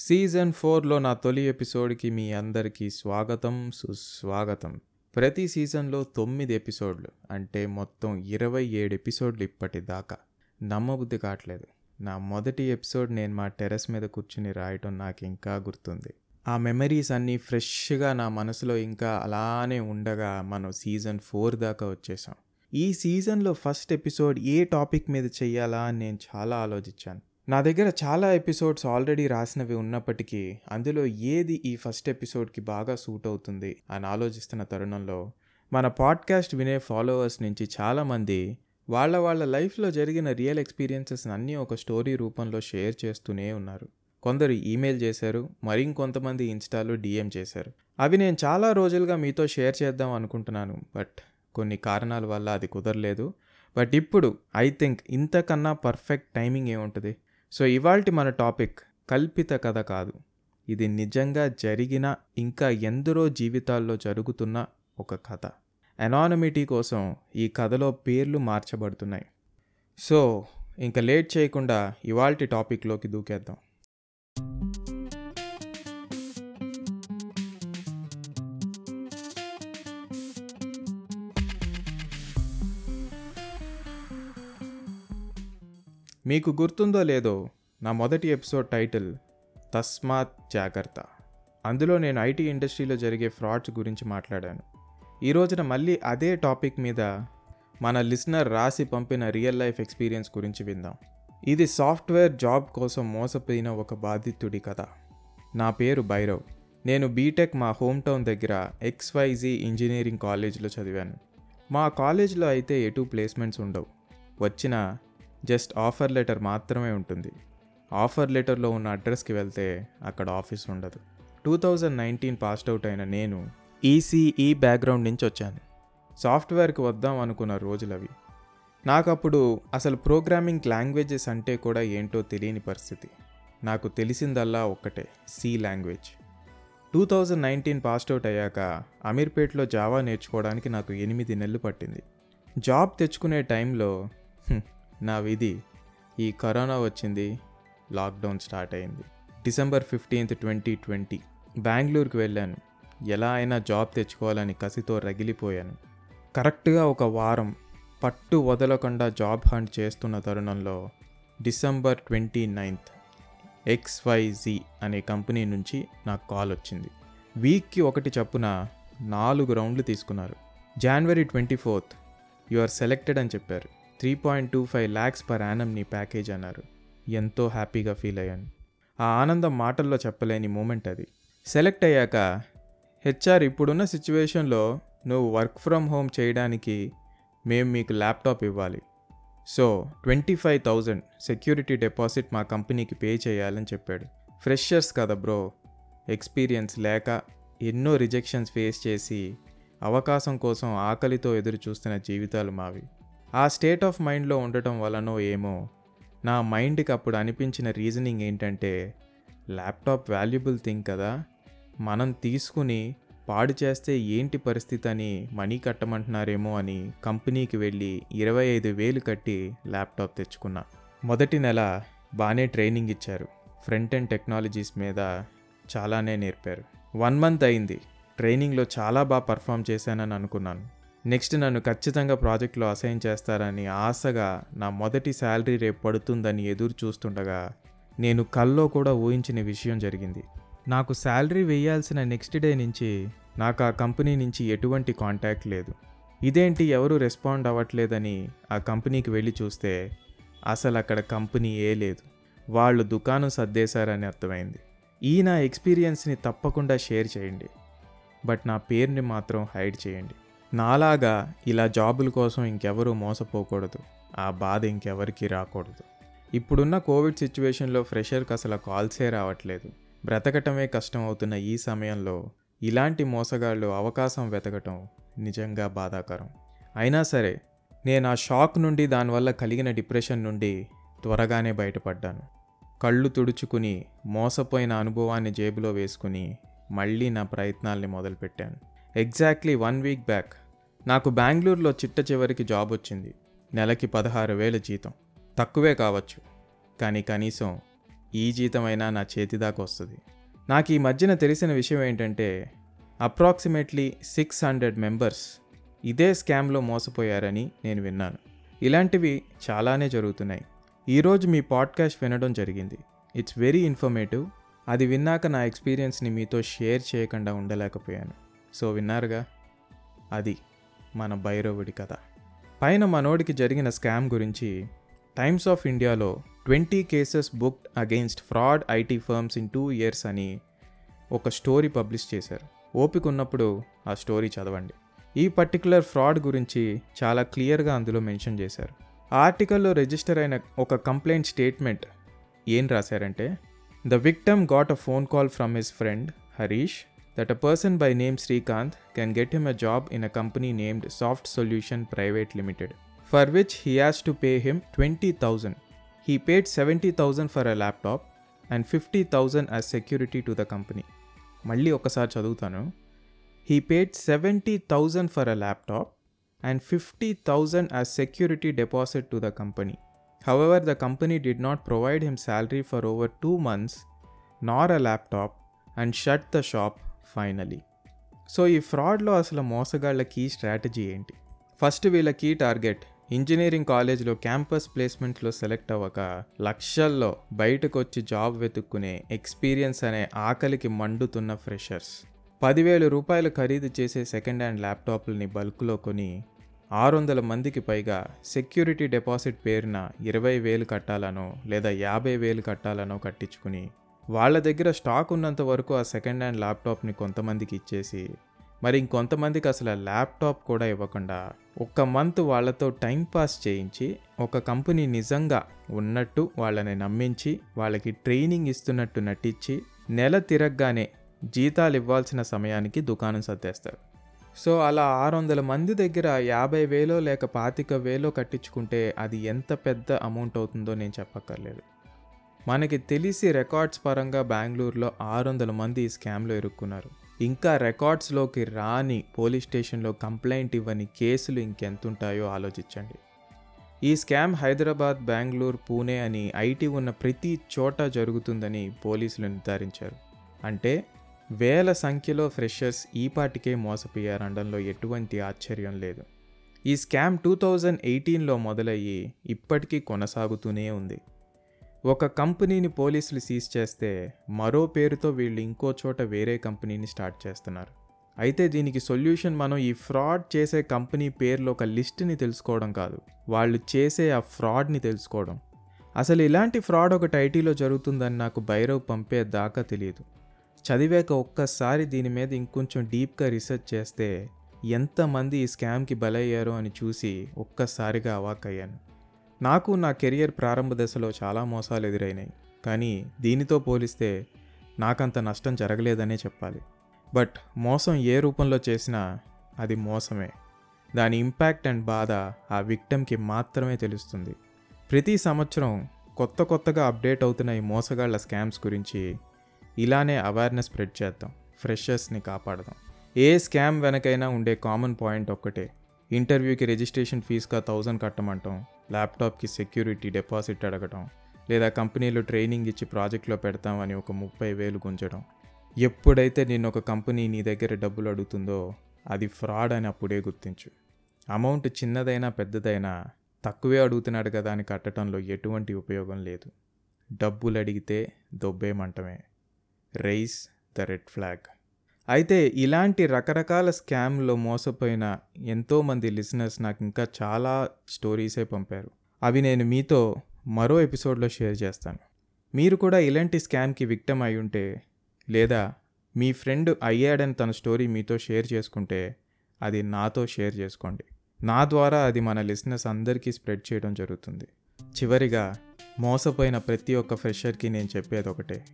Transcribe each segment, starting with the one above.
Season ఫోర్లో నా తొలి ఎపిసోడ్కి మీ అందరికీ స్వాగతం సుస్వాగతం. ప్రతి సీజన్లో తొమ్మిది ఎపిసోడ్లు అంటే మొత్తం ఇరవై ఏడు ఎపిసోడ్లు ఇప్పటిదాకా. నమ్మబుద్ధి కావట్లేదు. నా మొదటి ఎపిసోడ్ నేను మా టెర్రస్ మీద కూర్చుని రాయటం నాకు ఇంకా గుర్తుంది. ఆ మెమరీస్ అన్నీ ఫ్రెష్గా నా మనసులో ఇంకా అలానే ఉండగా మనం సీజన్ ఫోర్ దాకా వచ్చేసాం. ఈ సీజన్లో ఫస్ట్ ఎపిసోడ్ ఏ టాపిక్ మీద చెయ్యాలా అని నేను చాలా ఆలోచించాను. నా దగ్గర చాలా ఎపిసోడ్స్ ఆల్రెడీ రాసినవి ఉన్నప్పటికీ అందులో ఏది ఈ ఫస్ట్ ఎపిసోడ్కి బాగా సూట్ అవుతుంది అని ఆలోచిస్తున్న తరుణంలో మన పాడ్కాస్ట్ వినే ఫాలోవర్స్ నుంచి చాలామంది వాళ్ళ వాళ్ళ లైఫ్లో జరిగిన రియల్ ఎక్స్పీరియన్సెస్ అన్నీ ఒక స్టోరీ రూపంలో షేర్ చేస్తూనే ఉన్నారు. కొందరు ఈమెయిల్ చేశారు మరింకొంతమంది ఇన్స్టాలో డిఎం చేశారు. అవి నేను చాలా రోజులుగా మీతో షేర్ చేద్దాం అనుకుంటున్నాను బట్ కొన్ని కారణాల వల్ల అది కుదరలేదు. బట్ ఇప్పుడు ఐ థింక్ ఇంతకన్నా పర్ఫెక్ట్ టైమింగ్ ఏముంటుంది? సో ఇవాల్టి మన టాపిక్ కల్పిత కథ కాదు. ఇది నిజంగా జరిగిన ఇంకా ఎందరో జీవితాల్లో జరుగుతున్న ఒక కథ. ఎనానమిటీ కోసం ఈ కథలో పేర్లు మార్చబడుతున్నాయి. సో ఇంకా లేట్ చేయకుండా ఇవాల్టి టాపిక్లోకి దూకేద్దాం. మీకు గుర్తుందో లేదో నా మొదటి ఎపిసోడ్ టైటిల్ తస్మాత్ జాగ్రత్త. అందులో నేను ఐటీ ఇండస్ట్రీలో జరిగే ఫ్రాడ్స్ గురించి మాట్లాడాను. ఈ రోజున మళ్ళీ అదే టాపిక్ మీద మన లిసనర్ రాసి పంపిన రియల్ లైఫ్ ఎక్స్పీరియన్స్ గురించి విందాం. ఇది సాఫ్ట్వేర్ జాబ్ కోసం మోసపోయిన ఒక బాధితుడి కథ. నా పేరు భైరవ్. నేను బీటెక్ మా హోమ్ టౌన్ దగ్గర ఎక్స్వైజీ ఇంజనీరింగ్ కాలేజ్లో చదివాను. మా కాలేజ్లో అయితే ఎటు ప్లేస్మెంట్స్ ఉండవు. వచ్చిన జస్ట్ ఆఫర్ లెటర్ మాత్రమే ఉంటుంది. ఆఫర్ లెటర్లో ఉన్న అడ్రస్కి వెళ్తే అక్కడ ఆఫీస్ ఉండదు. Two thousand nineteen passed out అయిన నేను ఈసీఈ బ్యాక్గ్రౌండ్ నుంచి వచ్చాను. సాఫ్ట్వేర్కి వద్దాం అనుకున్న రోజులు అవి. నాకు అప్పుడు అసలు ప్రోగ్రామింగ్ లాంగ్వేజెస్ అంటే కూడా ఏంటో తెలియని పరిస్థితి. నాకు తెలిసిందల్లా ఒక్కటే C language. Two thousand nineteen passed out అయ్యాక అమీర్పేట్లో జావా నేర్చుకోవడానికి నాకు ఎనిమిది నెలలు పట్టింది. జాబ్ తెచ్చుకునే టైంలో నా విధి ఈ కరోనా వచ్చింది లాక్డౌన్ స్టార్ట్ అయింది. డిసెంబర్ ఫిఫ్టీన్త్ ట్వంటీ ట్వంటీ బెంగళూరుకి వెళ్ళాను. ఎలా అయినా జాబ్ తెచ్చుకోవాలని కసితో రగిలిపోయాను. కరెక్ట్గా ఒక వారం పట్టు వదలకుండా జాబ్ హంట్ చేస్తున్న తరుణంలో డిసెంబర్ ట్వంటీ నైన్త్ ఎక్స్వైజీ అనే కంపెనీ నుంచి నాకు కాల్ వచ్చింది. వీక్కి ఒకటి చప్పున నాలుగు రౌండ్లు తీసుకున్నారు. January twenty fourth you are selected అని చెప్పారు. Three point two five lakhs per annum నీ ప్యాకేజ్ అన్నారు. ఎంతో హ్యాపీగా ఫీల్ అయ్యాను. ఆ ఆనందం మాటల్లో చెప్పలేని మూమెంట్ అది. సెలెక్ట్ అయ్యాక హెచ్ఆర్ ఇప్పుడున్న సిచ్యువేషన్లో నువ్వు వర్క్ ఫ్రమ్ హోమ్ చేయడానికి మేము మీకు ల్యాప్టాప్ ఇవ్వాలి. So twenty five thousand security deposit మా కంపెనీకి పే చేయాలని చెప్పాడు. ఫ్రెషర్స్ కదా బ్రో ఎక్స్పీరియన్స్ లేక ఎన్నో రిజెక్షన్స్ ఫేస్ చేసి అవకాశం కోసం ఆకలితో ఎదురు చూస్తున్న జీవితాలు మావి. ఆ స్టేట్ ఆఫ్ మైండ్లో ఉండటం వలనో ఏమో నా మైండ్కి అప్పుడు అనిపించిన రీజనింగ్ ఏంటంటే ల్యాప్టాప్ వాల్యుబుల్ థింగ్ కదా మనం తీసుకుని పాడు చేస్తే ఏంటి పరిస్థితి అని మనీ కట్టమంటున్నారేమో అని కంపెనీకి వెళ్ళి ఇరవై ఐదు వేలు కట్టి ల్యాప్టాప్ తెచ్చుకున్నా. మొదటి నెల బాగానే ట్రైనింగ్ ఇచ్చారు. ఫ్రంట్ అండ్ టెక్నాలజీస్ మీద చాలానే నేర్పారు. వన్ మంత్ అయింది. ట్రైనింగ్లో చాలా బాగా పర్ఫామ్ చేశానని అనుకున్నాను. నెక్స్ట్ నన్ను ఖచ్చితంగా ప్రాజెక్ట్లో అసైన్ చేస్తారని ఆశగా నా మొదటి శాలరీ రేపు పడుతుందని ఎదురు చూస్తుండగా నేను కల్లో కూడా ఊహించిన విషయం జరిగింది. నాకు శాలరీ వేయాల్సిన నెక్స్ట్ డే నుంచి నాకు ఆ కంపెనీ నుంచి ఎటువంటి కాంటాక్ట్ లేదు. ఇదేంటి ఎవరు రెస్పాండ్ అవ్వట్లేదని ఆ కంపెనీకి వెళ్ళి చూస్తే అసలు అక్కడ కంపెనీ ఏ లేదు. వాళ్ళు దుకాణం సర్దేశారని అర్థమైంది. ఈ నా ఎక్స్పీరియన్స్ని తప్పకుండా షేర్ చేయండి. బట్ నా పేరుని మాత్రం హైడ్ చేయండి. నాలాగా ఇలా జాబుల కోసం ఇంకెవరూ మోసపోకూడదు. ఆ బాధ ఇంకెవరికి రాకూడదు. ఇప్పుడున్న కోవిడ్ సిచ్యువేషన్లో ఫ్రెషర్కి అసలు కాల్సే రావట్లేదు. బ్రతకటమే కష్టం అవుతున్న ఈ సమయంలో ఇలాంటి మోసగాళ్ళు అవకాశం వెతకటం నిజంగా బాధాకరం. అయినా సరే నేను ఆ షాక్ నుండి దానివల్ల కలిగిన డిప్రెషన్ నుండి త్వరగానే బయటపడ్డాను. కళ్ళు తుడుచుకుని మోసపోయిన అనుభవాన్ని జేబులో వేసుకుని మళ్ళీ నా ప్రయత్నాల్ని మొదలుపెట్టాను. ఎగ్జాక్ట్లీ వన్ వీక్ బ్యాక్ నాకు బెంగళూరులో చిట్ట చివరికి జాబ్ వచ్చింది. నెలకి పదహారు వేల జీతం. తక్కువే కావచ్చు. కానీ కనీసం ఈ జీతమైనా నా చేతి దాకా వస్తుంది. నాకు ఈ మధ్యన తెలిసిన విషయం ఏంటంటే అప్రాక్సిమేట్లీ సిక్స్ హండ్రెడ్ మెంబర్స్ ఇదే స్కామ్లో మోసపోయారని నేను విన్నాను. ఇలాంటివి చాలానే జరుగుతున్నాయి. ఈరోజు మీ పాడ్కాస్ట్ వినడం జరిగింది. ఇట్స్ వెరీ ఇన్ఫర్మేటివ్ అది విన్నాక నా ఎక్స్పీరియన్స్ని మీతో షేర్ చేయకుండా ఉండలేకపోయాను. సో విన్నారుగా? అది మన భైరవుడి కథ. పైన మనోడికి జరిగిన స్కామ్ గురించి టైమ్స్ ఆఫ్ ఇండియాలో twenty cases booked against fraud IT firms in two years అని ఒక స్టోరీ పబ్లిష్ చేశారు. ఓపిక ఉన్నప్పుడు ఆ స్టోరీ చదవండి. ఈ పర్టికులర్ ఫ్రాడ్ గురించి చాలా క్లియర్గా అందులో మెన్షన్ చేశారు. ఆ ఆర్టికల్లో రిజిస్టర్ అయిన ఒక కంప్లైంట్ స్టేట్మెంట్ ఏం రాశారంటే the victim got a phone call from his friend Harish that a person by name Srikanth can get him a job in a company named Soft Solution Private Limited, for which he has to pay him 20,000. He paid 70,000 for a laptop and 50,000 as security to the company. మళ్ళీ ఒకసారి చదువుతాను he paid seventy thousand for a laptop and fifty thousand as security deposit to the company however the company did not provide him salary for over two months nor a laptop and shut the shop finally. So ఈ ఫ్రాడ్లో అసలు మోసగాళ్ళ key strategy ఏంటి? First వీళ్ళ key target engineering కాలేజ్లో campus ప్లేస్మెంట్లో select అవ్వక లక్షల్లో బయటకు వచ్చి జాబ్ వెతుక్కునే ఎక్స్పీరియన్స్ అనే ఆకలికి మండుతున్న ఫ్రెషర్స్. పదివేల రూపాయలు ఖరీదు చేసే సెకండ్ హ్యాండ్ ల్యాప్టాప్లని బల్క్లో కొని ఆరు వందల మందికి పైగా సెక్యూరిటీ డిపాజిట్ పేరున ఇరవై వేలు కట్టాలనో లేదా యాభై వేలు కట్టాలనో కట్టించుకుని వాళ్ళ దగ్గర స్టాక్ ఉన్నంత వరకు ఆ సెకండ్ హ్యాండ్ ల్యాప్టాప్ని కొంతమందికి ఇచ్చేసి మరి ఇంకొంతమందికి అసలు ఆ ల్యాప్టాప్ కూడా ఇవ్వకుండా ఒక్క మంత్ వాళ్ళతో టైం పాస్ చేయించి ఒక కంపెనీ నిజంగా ఉన్నట్టు వాళ్ళని నమ్మించి వాళ్ళకి ట్రైనింగ్ ఇస్తున్నట్టు నటించి నెల తిరగగానే జీతాలు ఇవ్వాల్సిన సమయానికి దుకాణం సర్దేస్తారు. సో అలా ఆరు వందల మంది దగ్గర యాభై వేలో లేక పాతిక వేలో కట్టించుకుంటే అది ఎంత పెద్ద అమౌంట్ అవుతుందో నేను చెప్పక్కర్లేదు. మనకి తెలిసి రికార్డ్స్ పరంగా బెంగళూరులో ఆరు వందల మంది ఈ స్కామ్లో ఇరుక్కున్నారు. ఇంకా రికార్డ్స్లోకి రాని పోలీస్ స్టేషన్లో కంప్లైంట్ ఇవ్వని కేసులు ఇంకెంతుంటాయో ఆలోచించండి. ఈ స్కామ్ హైదరాబాద్ బెంగళూరు పూణే అని ఐటీ ఉన్న ప్రతి చోట జరుగుతుందని పోలీసులు నిర్ధారించారు. అంటే వేల సంఖ్యలో ఫ్రెషర్స్ ఈపాటికే మోసపోయారనడంలో ఎటువంటి ఆశ్చర్యం లేదు. ఈ స్కామ్ టూ థౌజండ్ ఎయిటీన్లో మొదలయ్యి ఇప్పటికీ కొనసాగుతూనే ఉంది. ఒక కంపెనీని పోలీసులు సీజ్ చేస్తే మరో పేరుతో వీళ్ళు ఇంకో చోట వేరే కంపెనీని స్టార్ట్ చేస్తున్నారు. అయితే దీనికి సొల్యూషన్ మనం ఈ ఫ్రాడ్ చేసే కంపెనీ పేర్లో ఒక లిస్ట్ని తెలుసుకోవడం కాదు. వాళ్ళు చేసే ఆ ఫ్రాడ్ని తెలుసుకోవడం. అసలు ఇలాంటి ఫ్రాడ్ ఒకటి ఐటీలో జరుగుతుందని నాకు భైరవ్ పంపే దాకా తెలియదు. చదివాక ఒక్కసారి దీని మీద ఇంకొంచెం డీప్గా రీసెర్చ్ చేస్తే ఎంతమంది ఈ స్కామ్కి బలయ్యారో అని చూసి ఒక్కసారిగా అవాక్ అయ్యాను నాకు నా కెరియర్ ప్రారంభ దశలో చాలా మోసాలు ఎదురైనాయి. కానీ దీనితో పోలిస్తే నాకంత నష్టం జరగలేదనే చెప్పాలి. బట్ మోసం ఏ రూపంలో చేసినా అది మోసమే. దాని ఇంపాక్ట్ అండ్ బాధ ఆ విక్టమ్కి మాత్రమే తెలుస్తుంది. ప్రతి సంవత్సరం కొత్త కొత్తగా అప్డేట్ అవుతున్న ఈ మోసగాళ్ళ స్కామ్స్ గురించి ఇలానే అవేర్నెస్ స్ప్రెడ్ చేద్దాం. ఫ్రెషర్స్ని కాపాడదాం. ఏ స్కామ్ వెనకైనా ఉండే కామన్ పాయింట్ ఒక్కటే. ఇంటర్వ్యూకి రిజిస్ట్రేషన్ ఫీజుగా థౌజండ్ కట్టమంటాం. ల్యాప్టాప్కి సెక్యూరిటీ డిపాజిట్ అడగటం. లేదా కంపెనీలో ట్రైనింగ్ ఇచ్చి ప్రాజెక్ట్లో పెడతామని ఒక ముప్పై వేలు గుంజడం. ఎప్పుడైతే నేను ఒక కంపెనీ నీ దగ్గర డబ్బులు అడుగుతుందో అది ఫ్రాడ్ అని అప్పుడే గుర్తించు. అమౌంట్ చిన్నదైనా పెద్దదైనా తక్కువే అడుగుతున్నాడు కదా అని కట్టడంలో ఎటువంటి ఉపయోగం లేదు. డబ్బులు అడిగితే దొబ్బేమంటమే రైస్ ద రెడ్ ఫ్లాగ్. అయితే ఇలాంటి రకరకాల స్కామ్లో మోసపోయిన ఎంతోమంది లిసనర్స్ నాకు ఇంకా చాలా స్టోరీసే పంపారు. అవి నేను మీతో మరో ఎపిసోడ్లో షేర్ చేస్తాను. మీరు కూడా ఇలాంటి స్కామ్కి విక్టమ్ అయి ఉంటే లేదా మీ ఫ్రెండ్ అయ్యాడని తన స్టోరీ మీతో షేర్ చేసుకుంటే అది నాతో షేర్ చేసుకోండి. నా ద్వారా అది మన లిసనర్స్ అందరికీ స్ప్రెడ్ చేయడం జరుగుతుంది. చివరిగా మోసపోయిన ప్రతి ఒక్క ఫ్రెషర్కి నేను చెప్పేది ఒకటే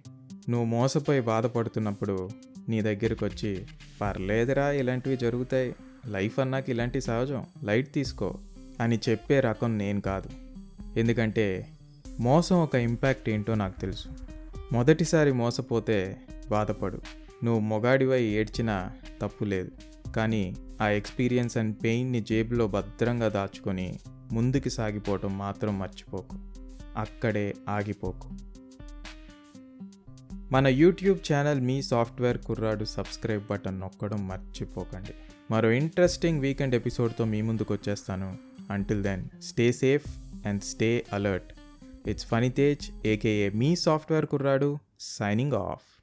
నువ్వు మోసపోయి బాధపడుతున్నప్పుడు నీ దగ్గరికి వచ్చి పర్లేదురా ఇలాంటివి జరుగుతాయి. లైఫ్ అన్నాక ఇలాంటి సహజం. లైట్ తీసుకో అని చెప్పే రకం నేను కాదు. ఎందుకంటే మోసం ఒక ఇంపాక్ట్ ఏంటో నాకు తెలుసు. మొదటిసారి మోసపోతే బాధపడు. నువ్వు మొగాడివై ఏడ్చినా తప్పు లేదు. కానీ ఆ ఎక్స్పీరియన్స్ అండ్ పెయిన్ని జేబులో భద్రంగా దాచుకొని ముందుకు సాగిపోవటం మాత్రం మర్చిపోకు. అక్కడే ఆగిపోకు. మన యూట్యూబ్ ఛానల్ మీ సాఫ్ట్వేర్ కుర్రాడు సబ్స్క్రైబ్ బటన్ నొక్కడం మర్చిపోకండి. మరో ఇంట్రెస్టింగ్ వీకెండ్ ఎపిసోడ్తో మీ ముందుకు వచ్చేస్తాను. Until then stay safe and stay alert it's Phani Tej AKA me software కుర్రాడు సైనింగ్ ఆఫ్